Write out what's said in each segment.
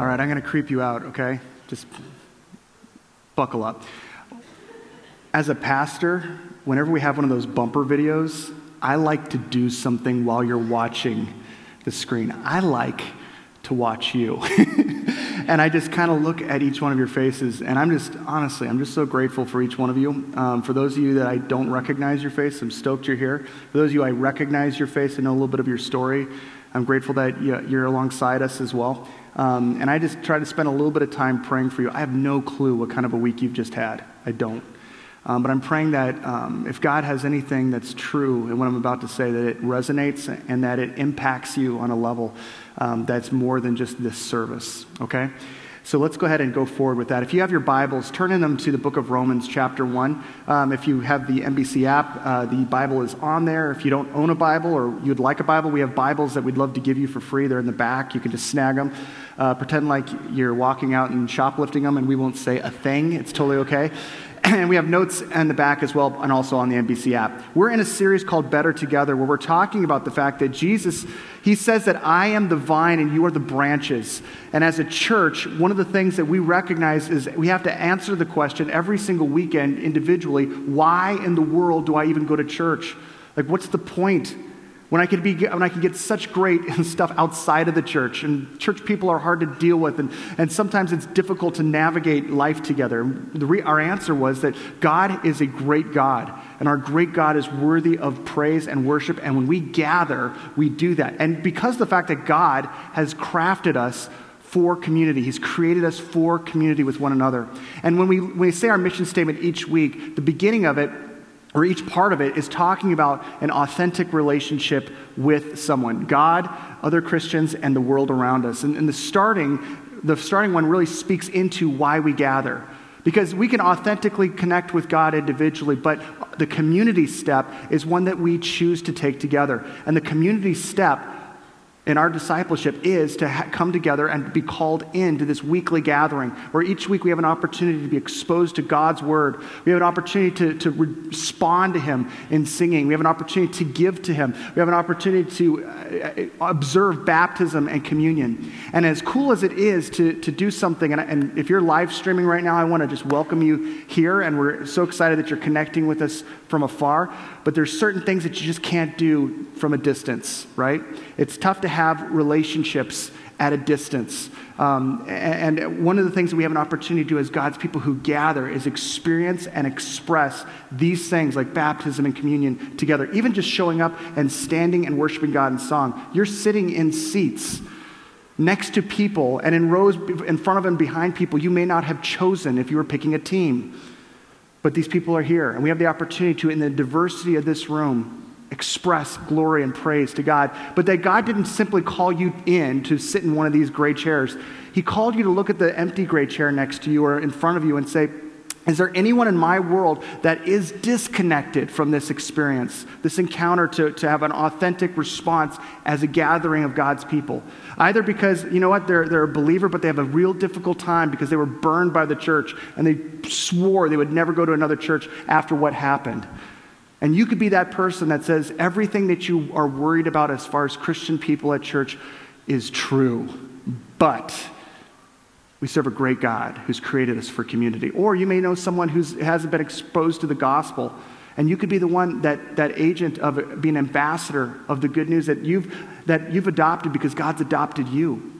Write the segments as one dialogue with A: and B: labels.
A: All right, I'm going to creep you out, okay? Just buckle up. As a pastor, whenever we have one of those bumper videos, I like to do something while you're watching the screen. I like to watch you. and I just kind of look at each one of your faces, and I'm just, honestly, I'm just so grateful for each one of you. Um, for those of you that I don't recognize your face, I'm stoked you're here. For those of you I recognize your face and know a little bit of your story, I'm grateful that you're alongside us as well. Um, and I just try to spend a little bit of time praying for you. I have no clue what kind of a week you've just had. I don't. Um, but I'm praying that um, if God has anything that's true in what I'm about to say, that it resonates and that it impacts you on a level um, that's more than just this service, okay? So let's go ahead and go forward with that. If you have your Bibles, turn in them to the book of Romans, chapter 1. Um, if you have the NBC app, uh, the Bible is on there. If you don't own a Bible or you'd like a Bible, we have Bibles that we'd love to give you for free. They're in the back. You can just snag them. Uh, pretend like you're walking out and shoplifting them, and we won't say a thing. It's totally okay. and we have notes in the back as well, and also on the NBC app. We're in a series called Better Together, where we're talking about the fact that Jesus, he says that I am the vine and you are the branches. And as a church, one of the things that we recognize is we have to answer the question every single weekend individually why in the world do I even go to church? Like, what's the point? When I can be when I can get such great stuff outside of the church and church people are hard to deal with and, and sometimes it's difficult to navigate life together re, our answer was that God is a great God and our great God is worthy of praise and worship and when we gather we do that and because the fact that God has crafted us for community. He's created us for community with one another. And when we, when we say our mission statement each week, the beginning of it or each part of it is talking about an authentic relationship with someone God, other Christians, and the world around us. And, and the starting, the starting one really speaks into why we gather. Because we can authentically connect with God individually, but the community step is one that we choose to take together. And the community step in our discipleship is to ha- come together and be called into this weekly gathering where each week we have an opportunity to be exposed to God's word. We have an opportunity to, to respond to Him in singing. We have an opportunity to give to Him. We have an opportunity to uh, observe baptism and communion. And as cool as it is to, to do something, and, and if you're live streaming right now, I want to just welcome you here. And we're so excited that you're connecting with us from afar. But there's certain things that you just can't do from a distance, right? It's tough to have relationships at a distance. Um, and one of the things that we have an opportunity to do as God's people who gather is experience and express these things like baptism and communion together. Even just showing up and standing and worshiping God in song. You're sitting in seats next to people and in rows in front of and behind people you may not have chosen if you were picking a team. But these people are here, and we have the opportunity to, in the diversity of this room, express glory and praise to God. But that God didn't simply call you in to sit in one of these gray chairs. He called you to look at the empty gray chair next to you or in front of you and say, is there anyone in my world that is disconnected from this experience, this encounter to, to have an authentic response as a gathering of God's people? Either because, you know what, they're, they're a believer, but they have a real difficult time because they were burned by the church and they swore they would never go to another church after what happened. And you could be that person that says everything that you are worried about as far as Christian people at church is true. But we serve a great God who's created us for community. Or you may know someone who hasn't been exposed to the gospel, and you could be the one that, that agent of being ambassador of the good news that you've, that you've adopted because God's adopted you.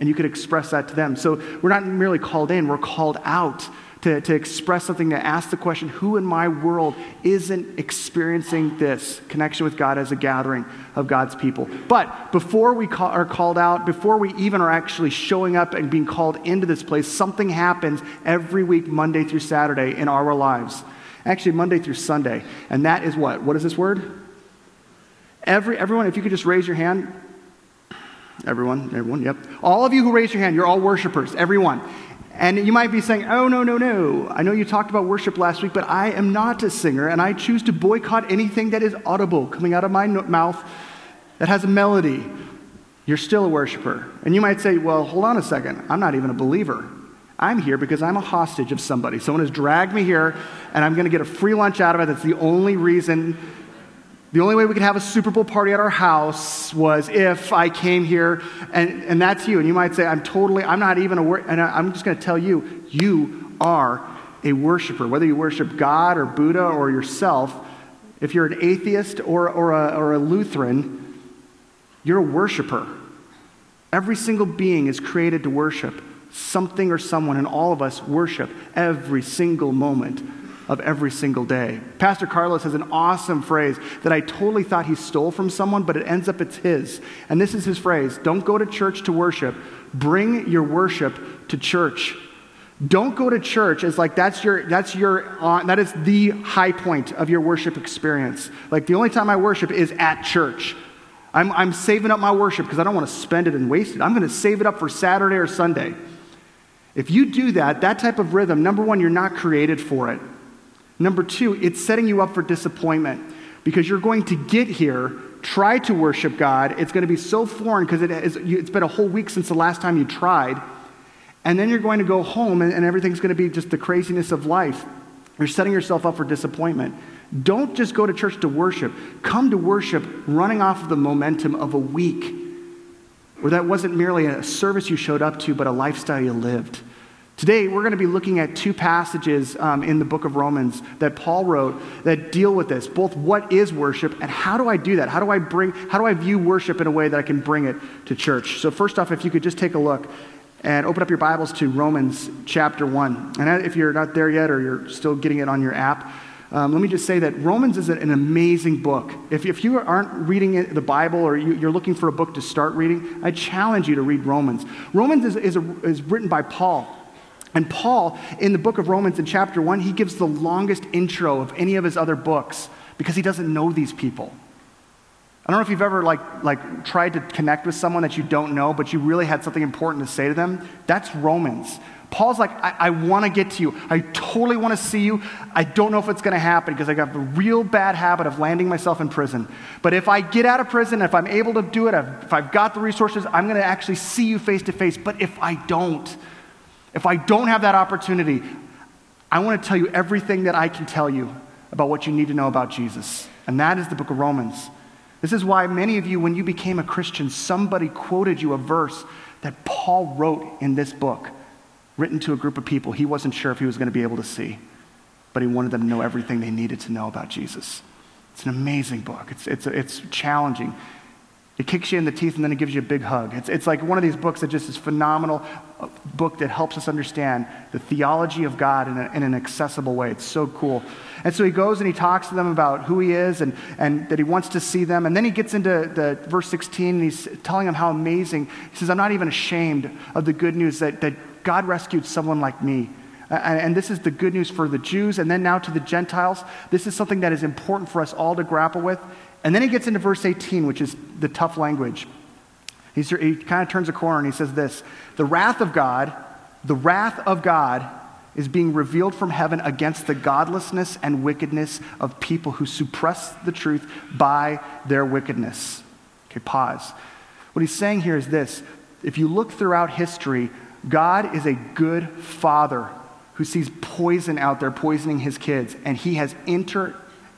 A: And you could express that to them. So we're not merely called in, we're called out to, to express something, to ask the question who in my world isn't experiencing this connection with God as a gathering of God's people? But before we call, are called out, before we even are actually showing up and being called into this place, something happens every week, Monday through Saturday, in our lives. Actually, Monday through Sunday. And that is what? What is this word? Every, everyone, if you could just raise your hand. Everyone, everyone, yep. All of you who raise your hand, you're all worshipers, everyone. And you might be saying, oh, no, no, no. I know you talked about worship last week, but I am not a singer, and I choose to boycott anything that is audible coming out of my mouth that has a melody. You're still a worshiper. And you might say, well, hold on a second. I'm not even a believer. I'm here because I'm a hostage of somebody. Someone has dragged me here, and I'm going to get a free lunch out of it. That's the only reason The only way we could have a Super Bowl party at our house was if I came here, and, and that's you. And you might say, I'm totally, I'm not even a, wor-, and I'm just going to tell you, you are a worshiper. Whether you worship God or Buddha or yourself, if you're an atheist or, or, a, or a Lutheran, you're a worshiper. Every single being is created to worship something or someone, and all of us worship every single moment of every single day. Pastor Carlos has an awesome phrase that I totally thought he stole from someone, but it ends up it's his. And this is his phrase Don't go to church to worship, bring your worship to church. Don't go to church as like that's your that's your uh, that is the high point of your worship experience. Like the only time I worship is at church. I'm, I'm saving up my worship because I don't want to spend it and waste it. I'm going to save it up for Saturday or Sunday. If you do that, that type of rhythm, number one, you're not created for it. Number two, it's setting you up for disappointment because you're going to get here, try to worship God. It's going to be so foreign because it it's been a whole week since the last time you tried. And then you're going to go home and, and everything's going to be just the craziness of life. You're setting yourself up for disappointment. Don't just go to church to worship. Come to worship running off of the momentum of a week where that wasn't merely a service you showed up to, but a lifestyle you lived. Today, we're going to be looking at two passages um, in the book of Romans that Paul wrote that deal with this both what is worship and how do I do that? How do I bring, how do I view worship in a way that I can bring it to church? So, first off, if you could just take a look and open up your Bibles to Romans chapter 1. And if you're not there yet or you're still getting it on your app, um, let me just say that Romans is an amazing book. If, if you aren't reading the Bible or you, are looking for a book to start reading, I challenge you to read Romans. Romans is, is, a, is written by Paul. And Paul, in the book of Romans, in chapter 1, he gives the longest intro of any of his other books because he doesn't know these people. I don't know if you've ever like, like tried to connect with someone that you don't know, but you really had something important to say to them. That's Romans. Paul's like, I, I want to get to you. I totally want to see you. I don't know if it's going to happen because I got a real bad habit of landing myself in prison. But if I get out of prison, if I'm able to do it, if I've got the resources, I'm going to actually see you face to face. But if I don't, if I don't have that opportunity, I want to tell you everything that I can tell you about what you need to know about Jesus. And that is the book of Romans. This is why many of you, when you became a Christian, somebody quoted you a verse that Paul wrote in this book, written to a group of people he wasn't sure if he was going to be able to see, but he wanted them to know everything they needed to know about Jesus. It's an amazing book. It's, it's, it's challenging. It kicks you in the teeth and then it gives you a big hug. It's, it's like one of these books that just is phenomenal uh, book that helps us understand the theology of God in, a, in, an accessible way. It's so cool. And so he goes and he talks to them about who he is and, and that he wants to see them. And then he gets into the verse 16 and he's telling them how amazing. He says, I'm not even ashamed of the good news that, that God rescued someone like me. And, and this is the good news for the Jews and then now to the Gentiles. This is something that is important for us all to grapple with. And then he gets into verse 18, which is the tough language. He's, he kind of turns a corner and he says this The wrath of God, the wrath of God is being revealed from heaven against the godlessness and wickedness of people who suppress the truth by their wickedness. Okay, pause. What he's saying here is this if you look throughout history, God is a good father who sees poison out there poisoning his kids, and he has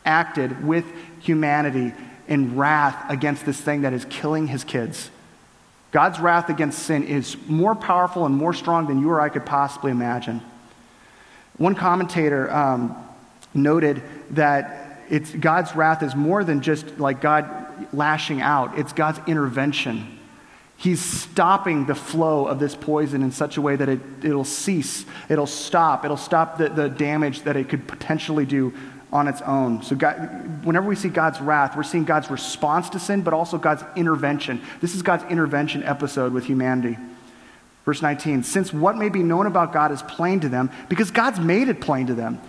A: interacted with humanity in wrath against this thing that is killing his kids. God's wrath against sin is more powerful and more strong than you or I could possibly imagine. One commentator um, noted that it's, God's wrath is more than just like God lashing out, it's God's intervention. He's stopping the flow of this poison in such a way that it, it'll cease, it'll stop, it'll stop the, the damage that it could potentially do on its own. So, God, whenever we see God's wrath, we're seeing God's response to sin, but also God's intervention. This is God's intervention episode with humanity. Verse 19 Since what may be known about God is plain to them, because God's made it plain to them.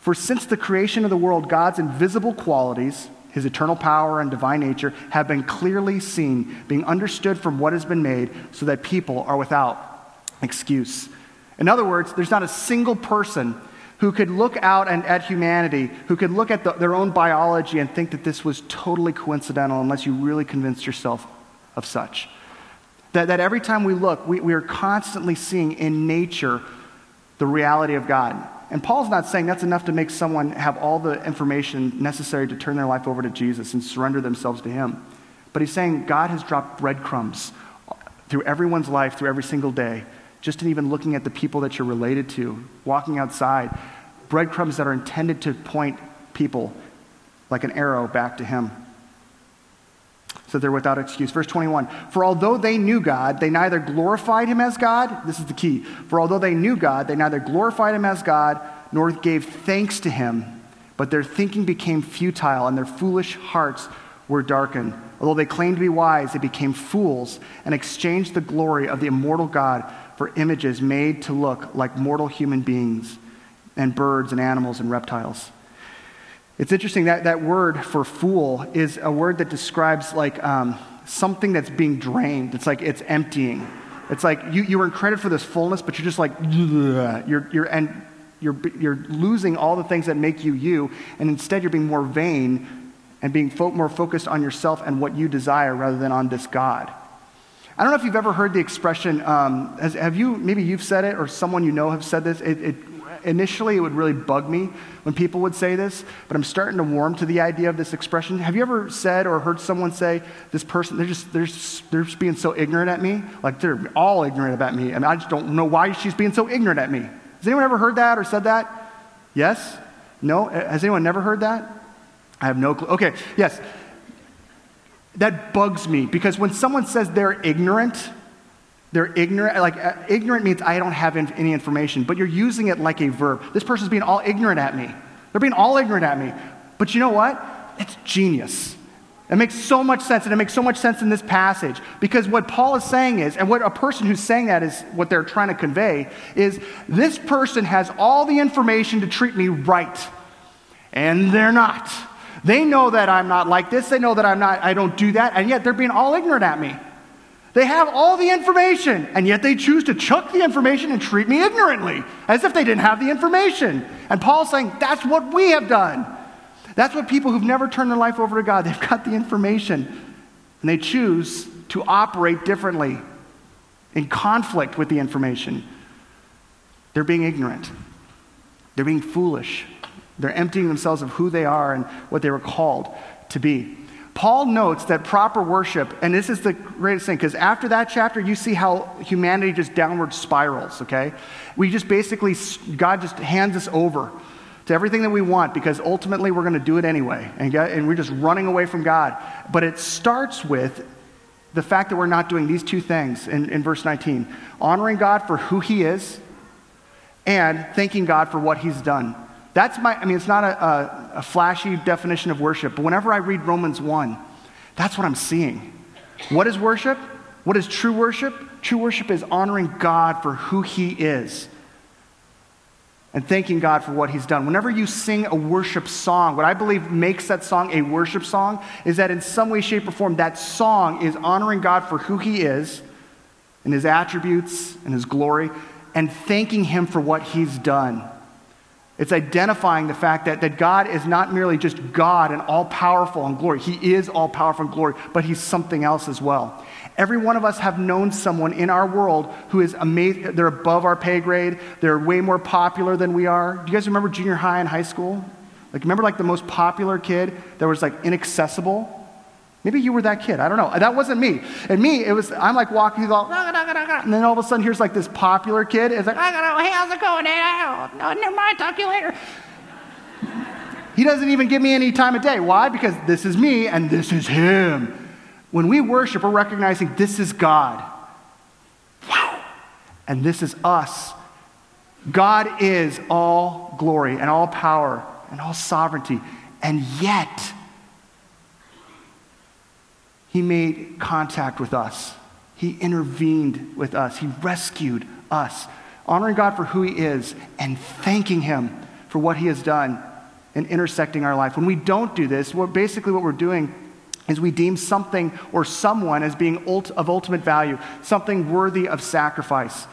A: For since the creation of the world, God's invisible qualities, his eternal power and divine nature, have been clearly seen, being understood from what has been made, so that people are without excuse. In other words, there's not a single person who could look out and, at humanity, who could look at the, their own biology and think that this was totally coincidental unless you really convinced yourself of such. That, that every time we look, we, we are constantly seeing in nature the reality of God. And Paul's not saying that's enough to make someone have all the information necessary to turn their life over to Jesus and surrender themselves to Him. But he's saying God has dropped breadcrumbs through everyone's life, through every single day, just in even looking at the people that you're related to, walking outside, breadcrumbs that are intended to point people like an arrow back to Him so they're without excuse. Verse 21 For although they knew God, they neither glorified him as God, this is the key. For although they knew God, they neither glorified him as God nor gave thanks to him, but their thinking became futile and their foolish hearts were darkened. Although they claimed to be wise, they became fools and exchanged the glory of the immortal God for images made to look like mortal human beings and birds and animals and reptiles. It's interesting that that word for fool is a word that describes like um, something that's being drained. It's like it's emptying. It's like you, you were credit for this fullness, but you're just like, you're, you're, and you're, you're losing all the things that make you you, and instead you're being more vain and being fo- more focused on yourself and what you desire rather than on this God. I don't know if you've ever heard the expression, um, has, have you, maybe you've said it or someone you know have said this. It, it initially, it would really bug me when people would say this, but I'm starting to warm to the idea of this expression. Have you ever said or heard someone say, this person, they're just, they're just, they're just being so ignorant at me? Like they're all ignorant about me, and I just don't know why she's being so ignorant at me. Has anyone ever heard that or said that? Yes? No? Has anyone never heard that? I have no clue. Okay, yes. That bugs me because when someone says they're ignorant, they're ignorant. Like, uh, ignorant means I don't have any information, but you're using it like a verb. This person's being all ignorant at me. They're being all ignorant at me. But you know what? It's genius. It makes so much sense, and it makes so much sense in this passage because what Paul is saying is, and what a person who's saying that is what they're trying to convey, is this person has all the information to treat me right, and they're not. They know that I'm not like this. They know that I'm not, I don't do that, and yet they're being all ignorant at me. They have all the information, and yet they choose to chuck the information and treat me ignorantly, as if they didn't have the information. And Paul's saying, that's what we have done. That's what people who've never turned their life over to God, they've got the information, and they choose to operate differently in conflict with the information. They're being ignorant, they're being foolish, they're emptying themselves of who they are and what they were called to be. Paul notes that proper worship, and this is the greatest thing, because after that chapter, you see how humanity just downward spirals, okay? We just basically, God just hands us over to everything that we want because ultimately we're going to do it anyway. And, and we're just running away from God. But it starts with the fact that we're not doing these two things in, in verse 19 honoring God for who He is and thanking God for what He's done. That's my, I mean, it's not a, a, a flashy definition of worship, but whenever I read Romans 1, that's what I'm seeing. What is worship? What is true worship? True worship is honoring God for who He is and thanking God for what He's done. Whenever you sing a worship song, what I believe makes that song a worship song is that in some way, shape, or form, that song is honoring God for who He is and His attributes and His glory and thanking Him for what He's done. It's identifying the fact that, that God is not merely just God and all powerful and glory. He is all powerful and glory, but He's something else as well. Every one of us have known someone in our world who is amazing. They're above our pay grade. They're way more popular than we are. Do you guys remember junior high and high school? Like, remember like the most popular kid that was like inaccessible? Maybe you were that kid. I don't know. That wasn't me. And me, it was, I'm like walking through all, and then all of a sudden here's like this popular kid. It's like, hey, how's it going? Oh, never mind, talk to you later. he doesn't even give me any time of day. Why? Because this is me and this is him. When we worship, we're recognizing this is God. And this is us. God is all glory and all power and all sovereignty. And yet, he made contact with us. He intervened with us. He rescued us. Honoring God for who He is and thanking Him for what He has done and intersecting our life. When we don't do this, what, basically what we're doing is we deem something or someone as being ult- of ultimate value, something worthy of sacrifice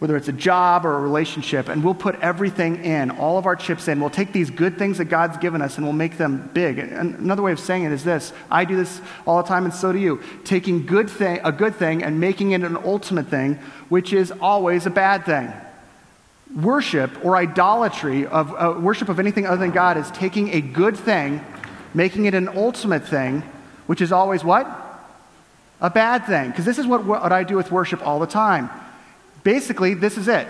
A: whether it's a job or a relationship, and we'll put everything in, all of our chips in. We'll take these good things that God's given us and we'll make them big. And another way of saying it is this I do this all the time, and so do you. Taking good thing, a good thing and making it an ultimate thing, which is always a bad thing. Worship or idolatry of uh, worship of anything other than God is taking a good thing, making it an ultimate thing, which is always what? A bad thing. Because this is what, what I do with worship all the time. Basically, this is it.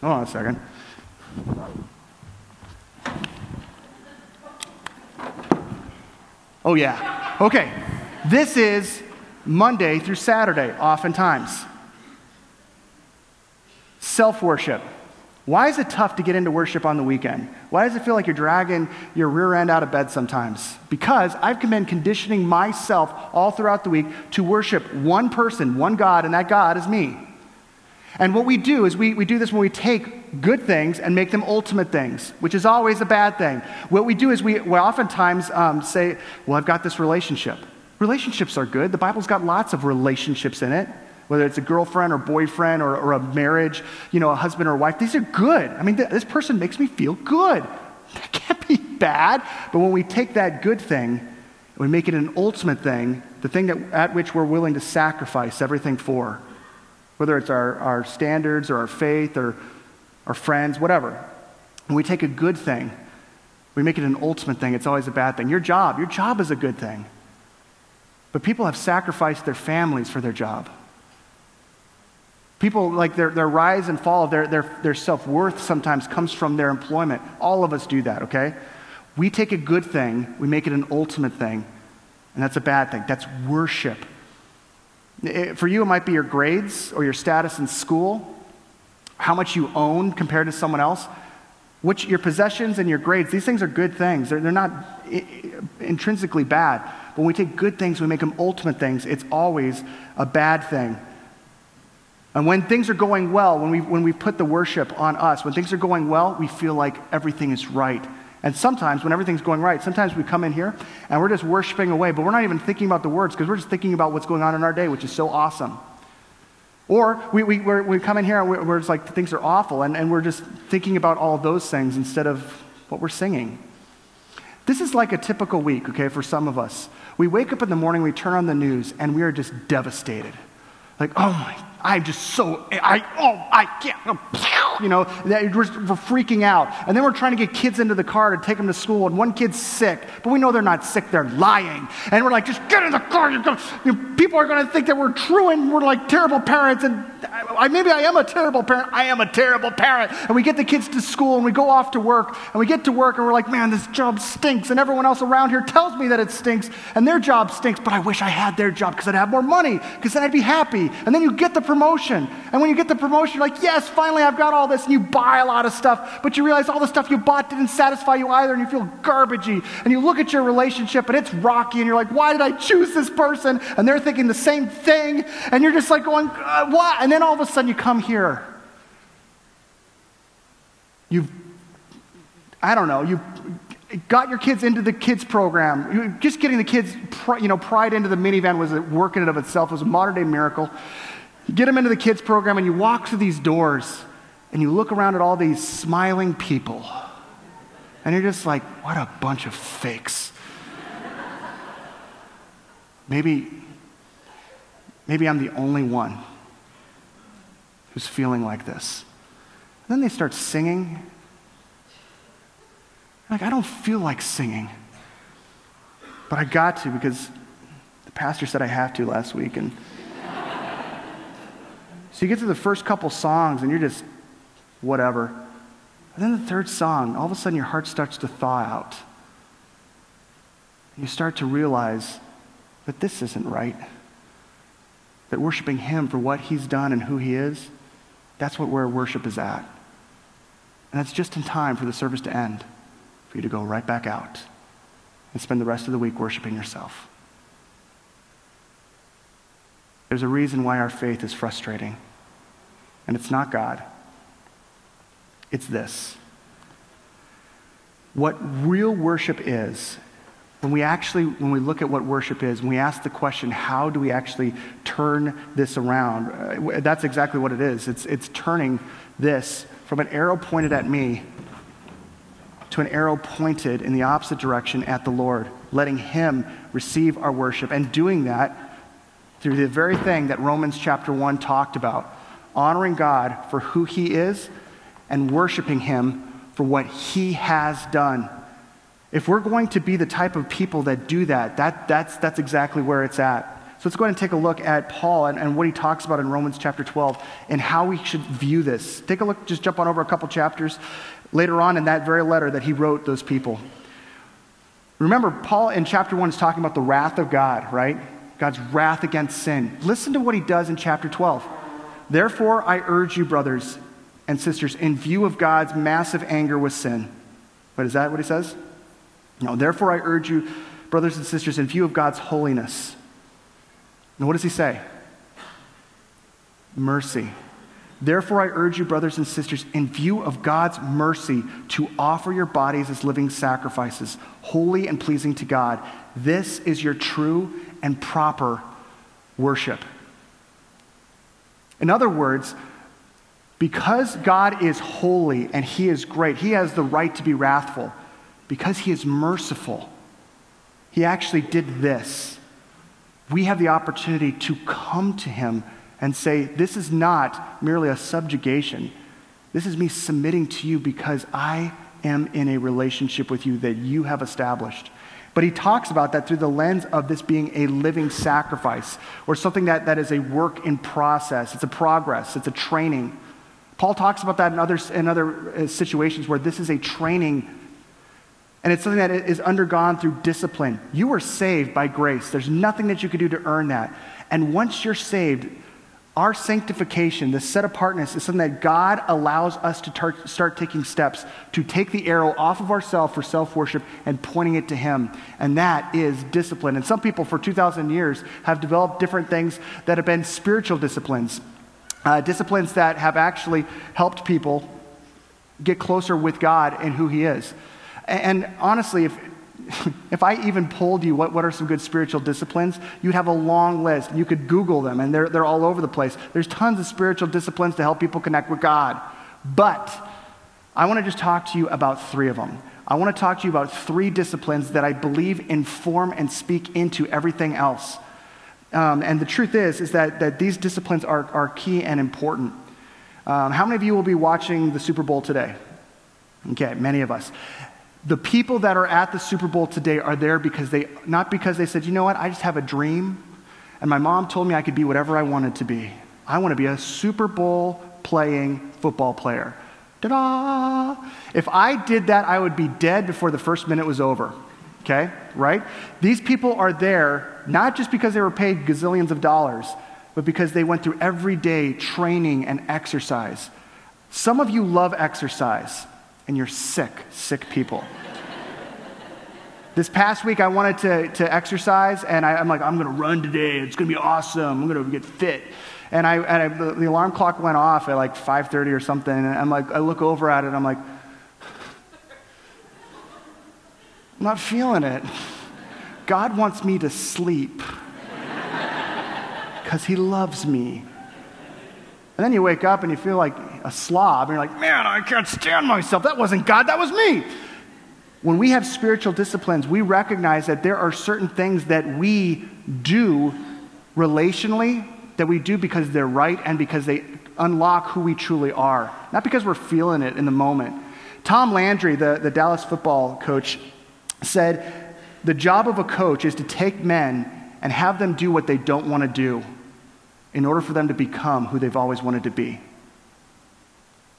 A: Hold on a second. Oh, yeah. Okay. This is Monday through Saturday, oftentimes. Self worship. Why is it tough to get into worship on the weekend? Why does it feel like you're dragging your rear end out of bed sometimes? Because I've been conditioning myself all throughout the week to worship one person, one God, and that God is me. And what we do is we, we do this when we take good things and make them ultimate things, which is always a bad thing. What we do is we, we oftentimes um, say, Well, I've got this relationship. Relationships are good. The Bible's got lots of relationships in it, whether it's a girlfriend or boyfriend or, or a marriage, you know, a husband or wife. These are good. I mean, th- this person makes me feel good. That can't be bad. But when we take that good thing and we make it an ultimate thing, the thing that, at which we're willing to sacrifice everything for, whether it's our, our standards or our faith or our friends, whatever. When we take a good thing, we make it an ultimate thing, it's always a bad thing. Your job, your job is a good thing. But people have sacrificed their families for their job. People, like their, their rise and fall their, their, their self worth sometimes comes from their employment. All of us do that, okay? We take a good thing, we make it an ultimate thing, and that's a bad thing. That's worship. It, for you, it might be your grades or your status in school, how much you own compared to someone else. Which, your possessions and your grades, these things are good things. They're, they're not intrinsically bad. But when we take good things, we make them ultimate things, it's always a bad thing. And when things are going well, when we, when we put the worship on us, when things are going well, we feel like everything is right. And sometimes, when everything's going right, sometimes we come in here and we're just worshiping away, but we're not even thinking about the words because we're just thinking about what's going on in our day, which is so awesome. Or we, we, we come in here and we're, we're just like, things are awful, and, and we're just thinking about all those things instead of what we're singing. This is like a typical week, okay, for some of us. We wake up in the morning, we turn on the news, and we are just devastated. Like, oh my I'm just so, I, oh, I can't, you know, we're, we're freaking out. And then we're trying to get kids into the car to take them to school, and one kid's sick, but we know they're not sick, they're lying. And we're like, just get in the car. You know, people are going to think that we're true and we're like terrible parents. And I, maybe I am a terrible parent. I am a terrible parent. And we get the kids to school and we go off to work, and we get to work and we're like, man, this job stinks. And everyone else around here tells me that it stinks, and their job stinks, but I wish I had their job because I'd have more money, because then I'd be happy. And then you get the promotion. And when you get the promotion, you're like, yes, finally I've got all this. And you buy a lot of stuff, but you realize all the stuff you bought didn't satisfy you either, and you feel garbagey. And you look at your relationship and it's rocky, and you're like, why did I choose this person? And they're thinking the same thing. And you're just like going, uh, what? And then all of a sudden you come here. You've, I don't know, you got your kids into the kids program. Just getting the kids, you know, pried into the minivan was a work in and of itself. It was a modern day miracle. You get them into the kids program and you walk through these doors and you look around at all these smiling people and you're just like, what a bunch of fakes. maybe, maybe I'm the only one who's feeling like this. And then they start singing. Like, I don't feel like singing. But I got to because the pastor said I have to last week. And so you get to the first couple songs and you're just whatever. And then the third song, all of a sudden your heart starts to thaw out. You start to realize that this isn't right. That worshiping Him for what He's done and who He is, that's what where worship is at. And that's just in time for the service to end, for you to go right back out and spend the rest of the week worshiping yourself. There's a reason why our faith is frustrating. And it's not God, it's this. What real worship is, when we actually, when we look at what worship is, when we ask the question, how do we actually turn this around? Uh, that's exactly what it is. It's, it's turning this from an arrow pointed at me to an arrow pointed in the opposite direction at the Lord, letting Him receive our worship. And doing that through the very thing that Romans chapter 1 talked about honoring God for who He is and worshiping Him for what He has done. If we're going to be the type of people that do that, that that's, that's exactly where it's at. So let's go ahead and take a look at Paul and, and, what he talks about in Romans chapter 12 and how we should view this. Take a look, just jump on over a couple chapters later on in that very letter that he wrote those people. Remember, Paul in chapter 1 is talking about the wrath of God, right? God's wrath against sin. Listen to what he does in chapter 12. Therefore, I urge you, brothers and sisters, in view of God's massive anger with sin. But is that what he says? No, therefore, I urge you, brothers and sisters, in view of God's holiness. Now, what does he say? Mercy. Therefore, I urge you, brothers and sisters, in view of God's mercy, to offer your bodies as living sacrifices, holy and pleasing to God. This is your true and proper worship. In other words, because God is holy and He is great, He has the right to be wrathful. Because He is merciful, He actually did this. We have the opportunity to come to Him and say, This is not merely a subjugation. This is me submitting to you because I am in a relationship with you that you have established. But he talks about that through the lens of this being a living sacrifice or something that, that is a work in process. It's a progress, it's a training. Paul talks about that in other, in other uh, situations where this is a training and it's something that is undergone through discipline. You are saved by grace. There's nothing that you could do to earn that. And once you're saved, our sanctification, the set apartness, is something that God allows us to tar- start taking steps to take the arrow off of ourselves for self worship and pointing it to Him. And that is discipline. And some people for 2,000 years have developed different things that have been spiritual disciplines, uh, disciplines that have actually helped people get closer with God and who He is. And, and honestly, if, if I even polled you what, what are some good spiritual disciplines, you'd have a long list. You could Google them, and they're, they're all over the place. There's tons of spiritual disciplines to help people connect with God. But I want to just talk to you about three of them. I want to talk to you about three disciplines that I believe inform and speak into everything else. Um, and the truth is, is that, that these disciplines are, are key and important. Um, how many of you will be watching the Super Bowl today? Okay, many of us the people that are at the Super Bowl today are there because they, not because they said, you know what, I just have a dream, and my mom told me I could be whatever I wanted to be. I want to be a Super Bowl playing football player. Ta da! If I did that, I would be dead before the first minute was over. Okay? Right? These people are there not just because they were paid gazillions of dollars, but because they went through everyday training and exercise. Some of you love exercise and you're sick, sick people. this past week, I wanted to, to exercise, and I, am like, I'm to run today. It's to be awesome. I'm to get fit. And, I, and I, the, alarm clock went off at like 5.30 or something, and I'm like, I look over at it, I'm like, I'm not feeling it. God wants me to sleep because he loves me. And then you wake up and you feel like a slob, and you're like, man, I can't stand myself. That wasn't God, that was me. When we have spiritual disciplines, we recognize that there are certain things that we do relationally that we do because they're right and because they unlock who we truly are, not because we're feeling it in the moment. Tom Landry, the, the Dallas football coach, said, The job of a coach is to take men and have them do what they don't want to do in order for them to become who they've always wanted to be.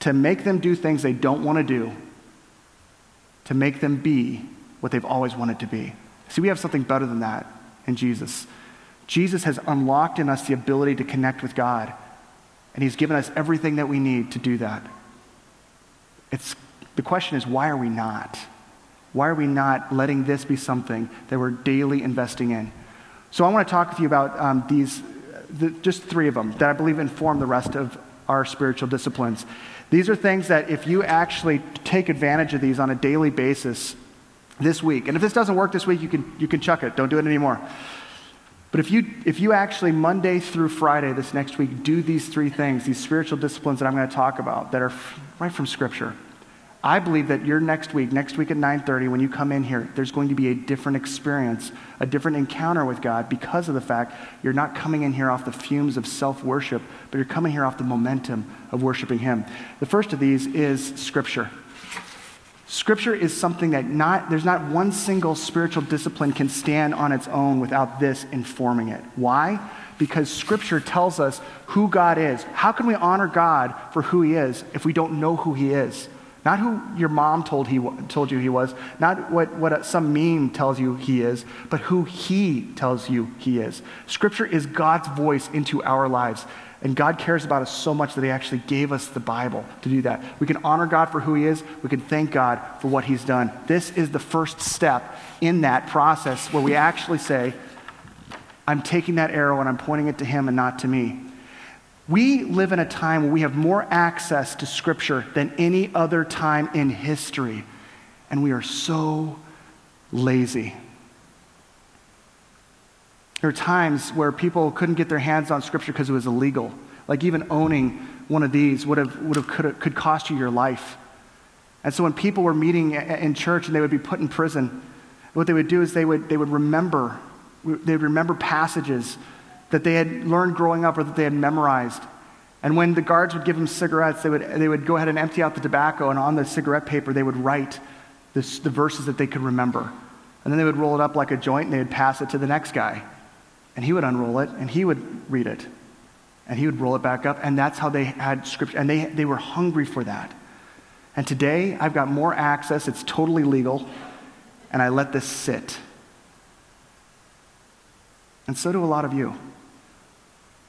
A: To make them do things they don't want to do, to make them be what they've always wanted to be. See, we have something better than that in Jesus. Jesus has unlocked in us the ability to connect with God, and He's given us everything that we need to do that. It's, the question is, why are we not? Why are we not letting this be something that we're daily investing in? So, I want to talk with you about um, these the, just three of them that I believe inform the rest of our spiritual disciplines. These are things that if you actually take advantage of these on a daily basis this week, and if this doesn't work this week, you can, you can chuck it. Don't do it anymore. But if you, if you actually, Monday through Friday this next week, do these three things, these spiritual disciplines that I'm going to talk about that are right from Scripture, I believe that your next week, next week at 9:30 when you come in here, there's going to be a different experience, a different encounter with God because of the fact you're not coming in here off the fumes of self-worship, but you're coming here off the momentum of worshiping him. The first of these is scripture. Scripture is something that not, there's not one single spiritual discipline can stand on its own without this informing it. Why? Because Scripture tells us who God is. How can we honor God for who He is if we don't know who He is? Not who your mom told, he, told you he was, not what, what some meme tells you he is, but who he tells you he is. Scripture is God's voice into our lives. And God cares about us so much that He actually gave us the Bible to do that. We can honor God for who He is. We can thank God for what He's done. This is the first step in that process where we actually say, I'm taking that arrow and I'm pointing it to Him and not to me. We live in a time where we have more access to Scripture than any other time in history. And we are so lazy. There are times where people couldn't get their hands on Scripture because it was illegal. Like even owning one of these would have, would have, could, have, could cost you your life. And so when people were meeting in church and they would be put in prison, what they would do is they would, they would remember, they would remember passages that they had learned growing up or that they had memorized. And when the guards would give them cigarettes, they would, they would go ahead and empty out the tobacco, and on the cigarette paper, they would write this, the verses that they could remember. And then they would roll it up like a joint, and they would pass it to the next guy. And he would unroll it and he would read it. And he would roll it back up. And that's how they had scripture. And they, they were hungry for that. And today, I've got more access. It's totally legal. And I let this sit. And so do a lot of you.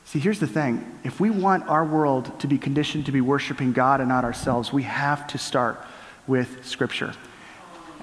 A: See, here's the thing if we want our world to be conditioned to be worshiping God and not ourselves, we have to start with Scripture.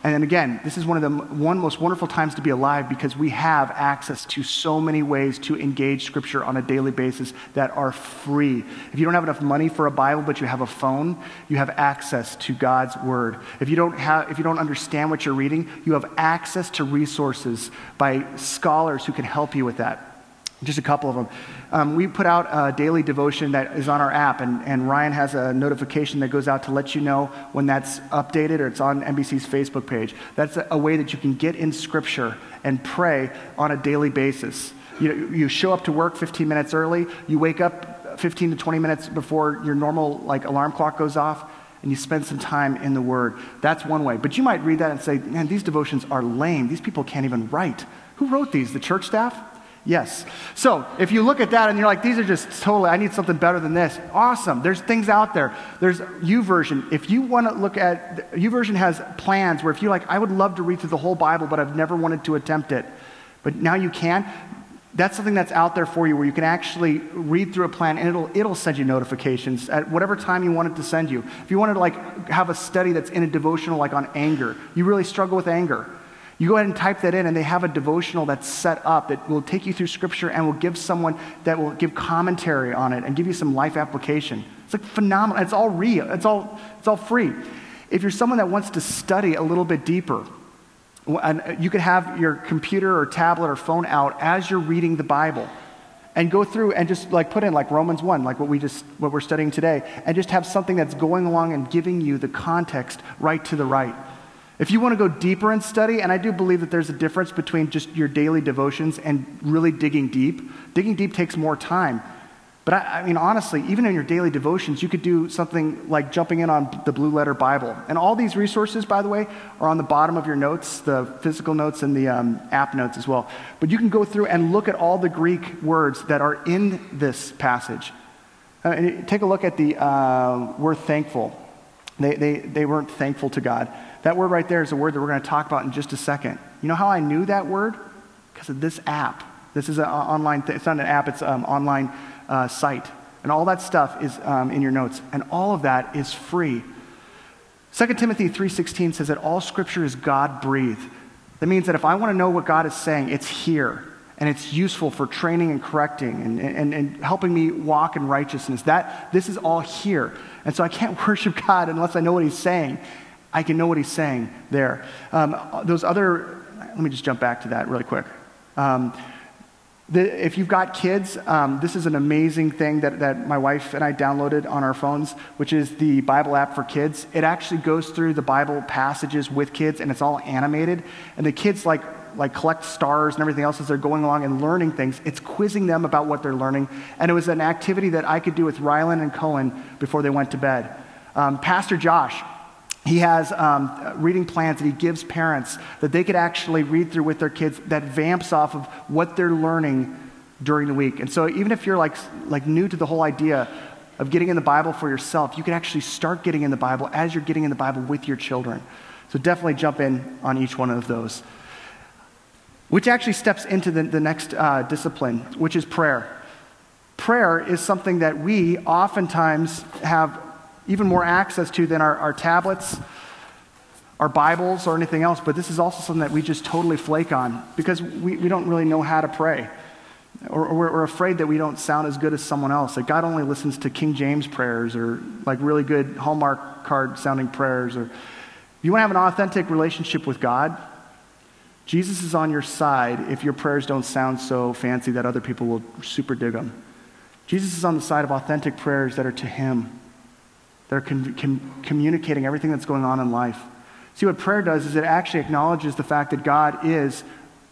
A: And again, this is one of the one most wonderful times to be alive because we have access to so many ways to engage Scripture on a daily basis that are free. If you don't have enough money for a Bible, but you have a phone, you have access to God's Word. If you don't, have, if you don't understand what you're reading, you have access to resources by scholars who can help you with that just a couple of them. Um, we put out a daily devotion that is on our app, and, and Ryan has a notification that goes out to let you know when that's updated or it's on NBC's Facebook page. That's a, a way that you can get in Scripture and pray on a daily basis. You, you show up to work 15 minutes early, you wake up 15 to 20 minutes before your normal like alarm clock goes off, and you spend some time in the Word. That's one way. But you might read that and say, man, these devotions are lame. These people can't even write. Who wrote these? The church staff? Yes. So if you look at that and you're like, these are just totally, I need something better than this. Awesome. There's things out there. There's YouVersion. If you want to look at, YouVersion has plans where if you're like, I would love to read through the whole Bible, but I've never wanted to attempt it. But now you can. That's something that's out there for you where you can actually read through a plan and it'll, it'll send you notifications at whatever time you want it to send you. If you wanted to like have a study that's in a devotional like on anger, you really struggle with anger you go ahead and type that in, and they have a devotional that's set up that will take you through Scripture and will give someone that will give commentary on it and give you some life application. It's like phenomenal. It's all real. It's all, it's all free. If you're someone that wants to study a little bit deeper, and uh, you could have your computer or tablet or phone out as you're reading the Bible and go through and just like put in like Romans 1, like what we just what we're studying today, and just have something that's going along and giving you the context right to the right. If you want to go deeper in study, and I do believe that there's a difference between just your daily devotions and really digging deep, digging deep takes more time. But I, I, mean, honestly, even in your daily devotions, you could do something like jumping in on the Blue Letter Bible. And all these resources, by the way, are on the bottom of your notes, the physical notes and the um, app notes as well. But you can go through and look at all the Greek words that are in this passage. Uh, take a look at the uh, word thankful. They, they, they weren't thankful to God. That word right there is a word that we're going to talk about in just a second. You know how I knew that word? Because of this app. This is an online, th- it's not an app, it's an um, online uh, site. And all that stuff is um, in your notes. And all of that is free. 2 Timothy 3.16 says that all scripture is God-breathed. That means that if I want to know what God is saying, it's here. And it's useful for training and correcting and, and, and helping me walk in righteousness. That, this is all here. And so I can't worship God unless I know what he's saying. I can know what he's saying there. Um, those other, let me just jump back to that really quick. Um, The, if you've got kids, um, this is an amazing thing that, that my wife and I downloaded on our phones, which is the Bible app for kids. It actually goes through the Bible passages with kids, and it's all animated. And the kids like like collect stars and everything else as they're going along and learning things. It's quizzing them about what they're learning, and it was an activity that I could do with Rylan and Cohen before they went to bed. Um, Pastor Josh, he has um, reading plans that he gives parents that they could actually read through with their kids that vamps off of what they're learning during the week. And so even if you're like, like new to the whole idea of getting in the Bible for yourself, you can actually start getting in the Bible as you're getting in the Bible with your children. So definitely jump in on each one of those. Which actually steps into the, the next uh, discipline, which is prayer. Prayer is something that we oftentimes have even more access to than our, our tablets, our Bibles, or anything else. But this is also something that we just totally flake on because we, we don't really know how to pray. Or, or we're afraid that we don't sound as good as someone else. That God only listens to King James prayers or like really good Hallmark card sounding prayers. Or if you want to have an authentic relationship with God, Jesus is on your side if your prayers don't sound so fancy that other people will super dig them. Jesus is on the side of authentic prayers that are to Him that are con- con- communicating everything that's going on in life. See, what prayer does is it actually acknowledges the fact that God is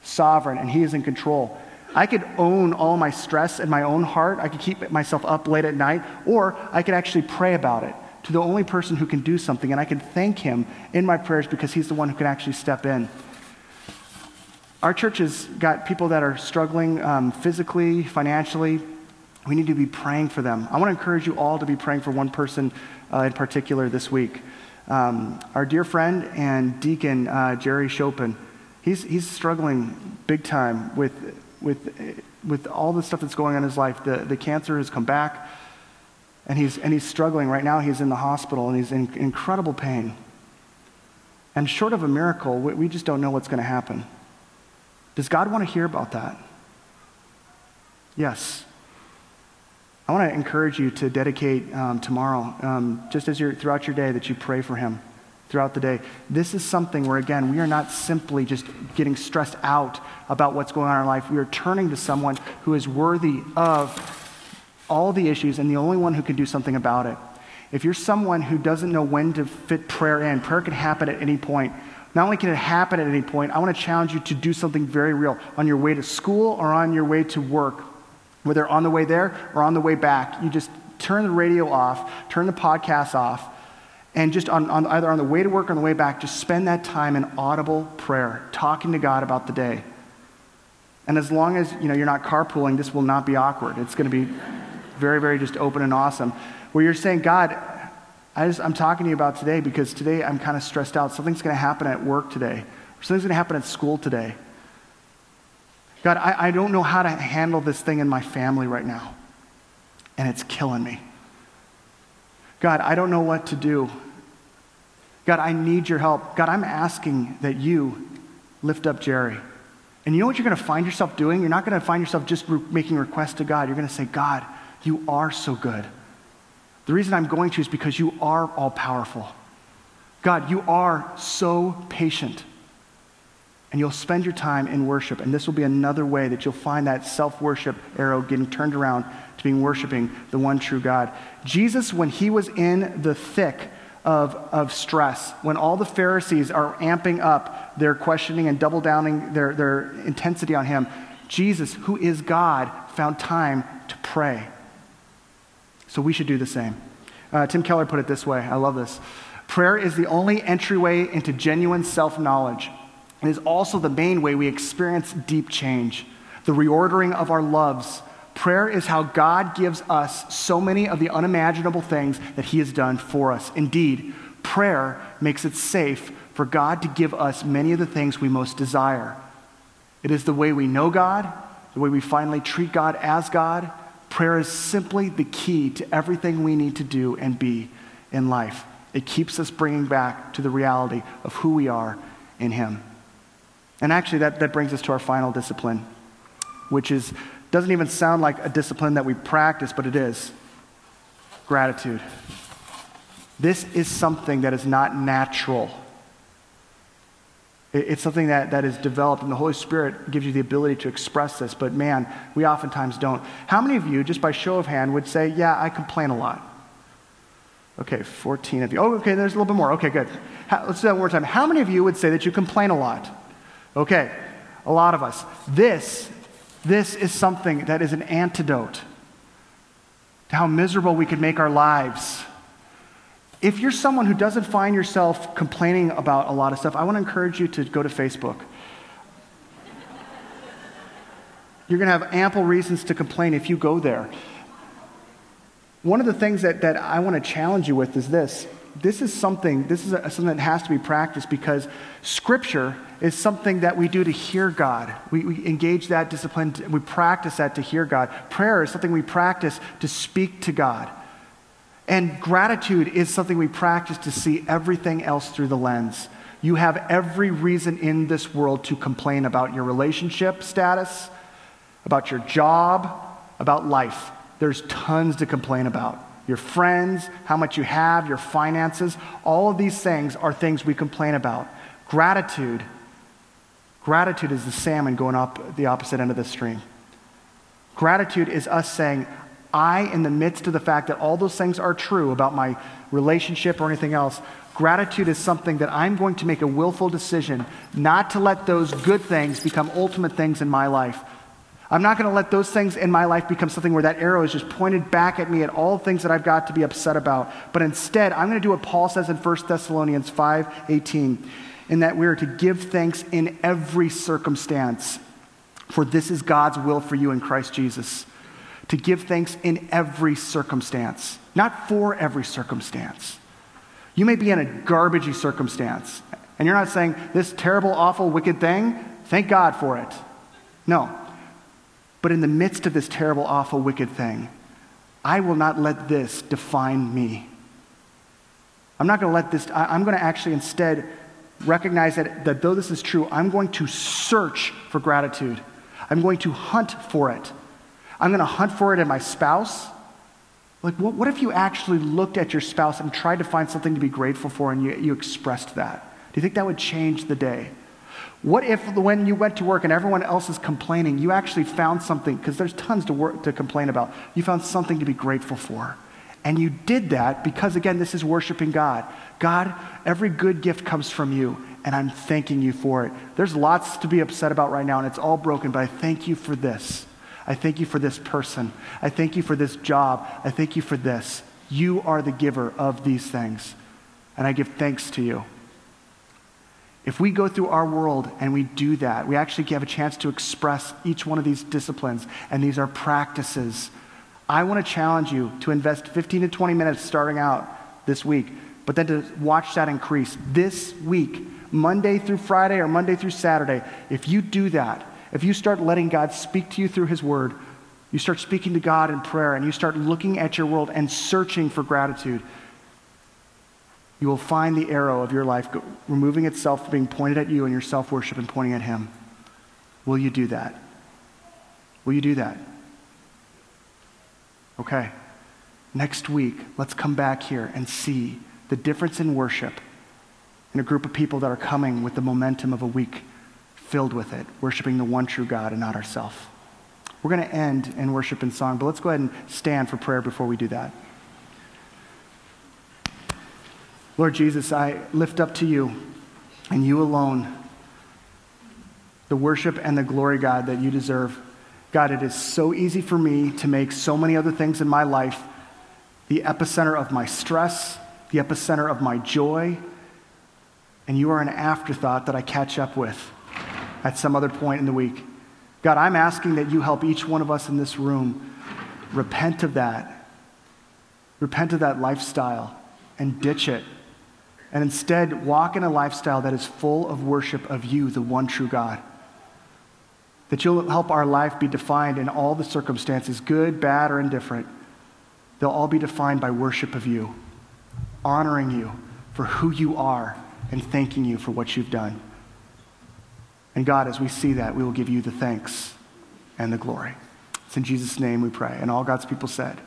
A: sovereign and He is in control. I could own all my stress in my own heart. I could keep myself up late at night, or I could actually pray about it to the only person who can do something, and I can thank Him in my prayers because He's the one who can actually step in. Our church has got people that are struggling um, physically, financially. We need to be praying for them. I want to encourage you all to be praying for one person uh, in particular this week. Um, our dear friend and deacon, uh, Jerry Chopin, he's, he's struggling big time with, with, with all the stuff that's going on in his life. The, the cancer has come back, and he's, and he's struggling. Right now, he's in the hospital, and he's in incredible pain. And short of a miracle, we, we just don't know what's going to happen. Does God want to hear about that? Yes. I want to encourage you to dedicate um, tomorrow, um, just as you're throughout your day, that you pray for him throughout the day. This is something where, again, we are not simply just getting stressed out about what's going on in our life. We are turning to someone who is worthy of all the issues and the only one who can do something about it. If you're someone who doesn't know when to fit prayer in, prayer can happen at any point. Not only can it happen at any point, I want to challenge you to do something very real on your way to school or on your way to work whether on the way there or on the way back, you just turn the radio off, turn the podcast off, and just on, on, either on the way to work or on the way back, just spend that time in audible prayer, talking to God about the day. And as long as you know you're not carpooling, this will not be awkward. It's going to be very, very just open and awesome. Where you're saying, God, I just, I'm talking to you about today because today I'm kind of stressed out. Something's going to happen at work today, something's going to happen at school today. God, I, I don't know how to handle this thing in my family right now, and it's killing me. God, I don't know what to do. God, I need your help. God, I'm asking that you lift up Jerry. And you know what you're going to find yourself doing? You're not going to find yourself just re- making requests to God. You're going to say, God, you are so good. The reason I'm going to is because you are all powerful. God, you are so patient and you'll spend your time in worship. And this will be another way that you'll find that self worship arrow getting turned around to being worshiping the one true God. Jesus, when he was in the thick of, of stress, when all the Pharisees are amping up their questioning and double downing their, their intensity on him, Jesus, who is God, found time to pray. So we should do the same. Uh, Tim Keller put it this way I love this. Prayer is the only entryway into genuine self knowledge. It is also the main way we experience deep change, the reordering of our loves. Prayer is how God gives us so many of the unimaginable things that He has done for us. Indeed, prayer makes it safe for God to give us many of the things we most desire. It is the way we know God, the way we finally treat God as God. Prayer is simply the key to everything we need to do and be in life. It keeps us bringing back to the reality of who we are in Him. And actually, that, that brings us to our final discipline, which is, doesn't even sound like a discipline that we practice, but it is gratitude. This is something that is not natural. It's something that, that is developed, and the Holy Spirit gives you the ability to express this, but man, we oftentimes don't. How many of you, just by show of hand, would say, Yeah, I complain a lot? Okay, 14 of you. Oh, okay, there's a little bit more. Okay, good. How, let's do that one more time. How many of you would say that you complain a lot? Okay, a lot of us. This, this is something that is an antidote to how miserable we could make our lives if you're someone who doesn't find yourself complaining about a lot of stuff, I want to encourage you to go to Facebook. You're going to have ample reasons to complain if you go there. One of the things that, that I want to challenge you with is this. This is something, this is a, something that has to be practiced because Scripture is something that we do to hear God. We, we engage that discipline, we practice that to hear God. Prayer is something we practice to speak to God. And gratitude is something we practice to see everything else through the lens. You have every reason in this world to complain about your relationship status, about your job, about life. There's tons to complain about. Your friends, how much you have, your finances, all of these things are things we complain about. Gratitude, gratitude is the salmon going up the opposite end of the stream. Gratitude is us saying, I, in the midst of the fact that all those things are true about my relationship or anything else, gratitude is something that I'm going to make a willful decision not to let those good things become ultimate things in my life. I'm not going to let those things in my life become something where that arrow is just pointed back at me at all things that I've got to be upset about. But instead, I'm going to do what Paul says in 1 Thessalonians 5:18, in that we are to give thanks in every circumstance, for this is God's will for you in Christ Jesus to give thanks in every circumstance, not for every circumstance. You may be in a garbagey circumstance, and you're not saying, this terrible, awful, wicked thing, thank God for it. No. But in the midst of this terrible, awful, wicked thing, I will not let this define me. I'm not going to let this, I, am going to actually instead recognize that, that though this is true, I'm going to search for gratitude. I'm going to hunt for it. I'm going to hunt for it in my spouse. Like, what, what if you actually looked at your spouse and tried to find something to be grateful for and you, you expressed that? Do you think that would change the day? What if when you went to work and everyone else is complaining, you actually found something, because there's tons to, work, to complain about, you found something to be grateful for? And you did that because, again, this is worshiping God. God, every good gift comes from you, and I'm thanking you for it. There's lots to be upset about right now, and it's all broken, but I thank you for this. I thank you for this person. I thank you for this job. I thank you for this. You are the giver of these things. And I give thanks to you. If we go through our world and we do that, we actually have a chance to express each one of these disciplines, and these are practices. I want to challenge you to invest 15 to 20 minutes starting out this week, but then to watch that increase. This week, Monday through Friday or Monday through Saturday, if you do that, if you start letting God speak to you through His Word, you start speaking to God in prayer, and you start looking at your world and searching for gratitude, you will find the arrow of your life removing itself, from being pointed at you and your self worship and pointing at Him. Will you do that? Will you do that? Okay. Next week, let's come back here and see the difference in worship in a group of people that are coming with the momentum of a week filled with it, worshiping the one true God and not ourselves. We're going to end in worship and song, but let's go ahead and stand for prayer before we do that. Lord Jesus, I lift up to you and you alone the worship and the glory, God, that you deserve. God, it is so easy for me to make so many other things in my life the epicenter of my stress, the epicenter of my joy, and you are an afterthought that I catch up with at some other point in the week. God, I'm asking that you help each one of us in this room repent of that. Repent of that lifestyle and ditch it. And instead, walk in a lifestyle that is full of worship of you, the one true God. That you'll help our life be defined in all the circumstances, good, bad, or indifferent. They'll all be defined by worship of you, honoring you for who you are, and thanking you for what you've done. And God, as we see that, we will give you the thanks and the glory. It's in Jesus' name we pray. And all God's people said,